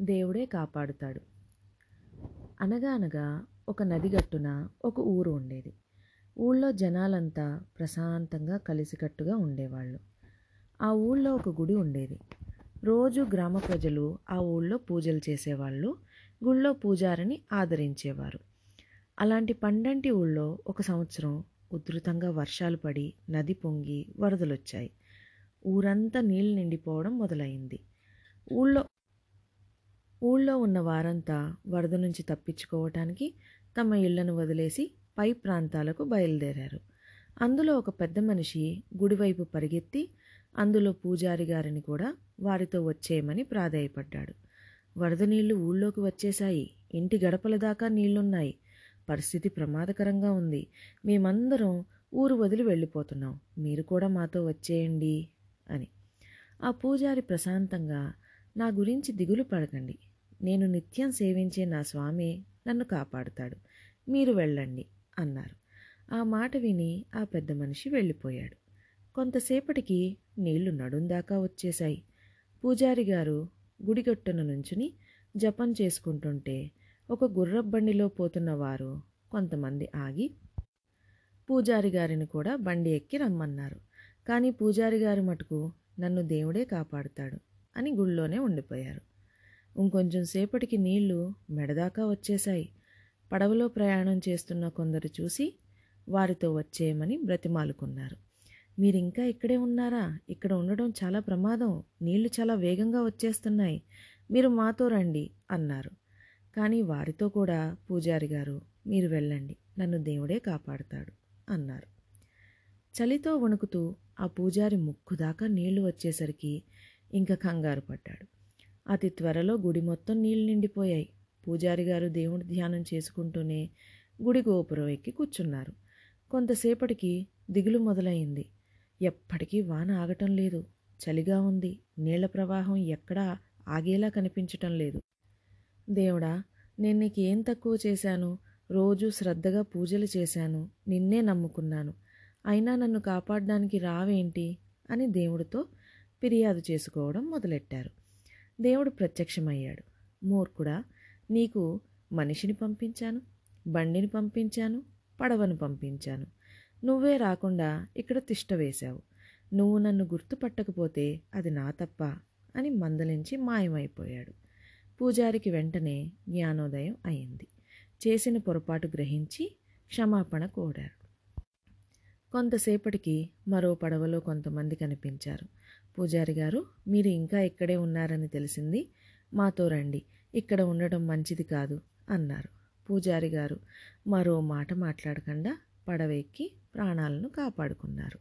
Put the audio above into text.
దేవుడే కాపాడుతాడు. అనగా అనగా ఒక నది గట్టున ఒక ఊరు ఉండేది. ఊళ్ళో జనాలంతా ప్రశాంతంగా కలిసికట్టుగా ఉండేవాళ్ళు. ఆ ఊళ్ళో ఒక గుడి ఉండేది. రోజు గ్రామ ప్రజలు ఆ ఊళ్ళో పూజలు చేసేవాళ్ళు గుళ్ళో పూజారిని ఆదరించేవారు. అలాంటి పండంటి ఊళ్ళో ఒక సంవత్సరం ఉధృతంగా వర్షాలు పడి నది పొంగి వరదలొచ్చాయి. ఊరంతా నీళ్ళు నిండిపోవడం మొదలైంది. ఊళ్ళో ఊళ్ళో ఉన్న వారంతా వరద నుంచి తప్పించుకోవటానికి తమ ఇళ్ళను వదిలేసి పై ప్రాంతాలకు బయలుదేరారు. అందులో ఒక పెద్ద మనిషి గుడివైపు పరిగెత్తి అందులో పూజారి గారిని కూడా వారితో వచ్చేయమని ప్రాధేయపడ్డాడు. వరద నీళ్ళు ఊళ్ళోకి వచ్చేశాయి. ఇంటి గడపల దాకా నీళ్ళున్నాయి. పరిస్థితి ప్రమాదకరంగా ఉంది. మేమందరం ఊరు వదిలి వెళ్ళిపోతున్నాం. మీరు కూడా మాతో వచ్చేయండి అని. ఆ పూజారి ప్రశాంతంగా నా గురించి దిగులు పడకండి. నేను నిత్యం సేవించే నా స్వామి నన్ను కాపాడుతాడు. మీరు వెళ్ళండి అన్నారు. ఆ మాట విని ఆ పెద్ద మనిషి వెళ్ళిపోయాడు. కొంతసేపటికి నీళ్ళు నడుందాకా వచ్చేశాయి. పూజారి గారు గుడిగట్టున నుంచుని జపం చేసుకుంటుంటే ఒక గుర్రబండిలో పోతున్న వారు కొంతమంది ఆగి పూజారి గారిని కూడా బండి ఎక్కి రమ్మన్నారు. కానీ పూజారి గారి మటుకు నన్ను దేవుడే కాపాడుతాడు అని గుళ్ళోనే ఉండిపోయారు. ఇంకొంచెం సేపటికి నీళ్ళు మెడదాకా వచ్చేశాయి. పడవలో ప్రయాణం చేస్తున్న కొందరు చూసి వారితో వచ్చేయమని బ్రతిమాలుకున్నారు. మీరింకా ఇక్కడే ఉన్నారా? ఇక్కడ ఉండడం చాలా ప్రమాదం. నీళ్ళు చాలా వేగంగా వచ్చేస్తున్నాయి. మీరు మాతో రండి అన్నారు. కానీ వారితో కూడా పూజారి గారు మీరు వెళ్ళండి. నన్ను దేవుడే కాపాడుతాడు అన్నారు. చలితో వణుకుతూ ఆ పూజారి ముక్కు దాకా నీళ్ళు వచ్చేసరికి ఇంకా కంగారు పడ్డాడు. అతి త్వరలో గుడి మొత్తం నీళ్ళు నిండిపోయాయి. పూజారి గారు దేవుడి ధ్యానం చేసుకుంటూనే గుడి గోపురం ఎక్కి కూర్చున్నారు. కొంతసేపటికి దిగులు మొదలైంది. ఎప్పటికీ వాన ఆగటం లేదు. చలిగా ఉంది. నీళ్ళ ప్రవాహం ఎక్కడా ఆగేలా కనిపించటం లేదు. దేవుడా నేను నీకు ఏం తక్కువ చేశాను? రోజు శ్రద్ధగా పూజలు చేశాను. నిన్నే నమ్ముకున్నాను. అయినా నన్ను కాపాడడానికి రావేంటి? అని దేవుడితో ఫిర్యాదు చేసుకోవడం మొదలెట్టారు. దేవుడు ప్రత్యక్షమయ్యాడు. మూర్ఖుడా నీకు మనిషిని పంపించాను బండిని పంపించాను పడవను పంపించాను. నువ్వే రాకుండా ఇక్కడ తిష్ట వేశావు. నువ్వు నన్ను గుర్తుపట్టకపోతే అది నా తప్ప అని మందలించి మాయమైపోయాడు. పూజారికి వెంటనే జ్ఞానోదయం అయింది. చేసిన పొరపాటు గ్రహించి క్షమాపణ కోరారు. కొంతసేపటికి మరో పడవలో కొంతమంది కనిపించారు. పూజారి గారు మీరు ఇంకా ఇక్కడే ఉన్నారని తెలిసింది. మాతో రండి ఇక్కడ ఉండడం మంచిది కాదు అన్నారు. పూజారి గారు మరో మాట మాట్లాడకుండా పడవ ఎక్కి ప్రాణాలను కాపాడుకున్నారు.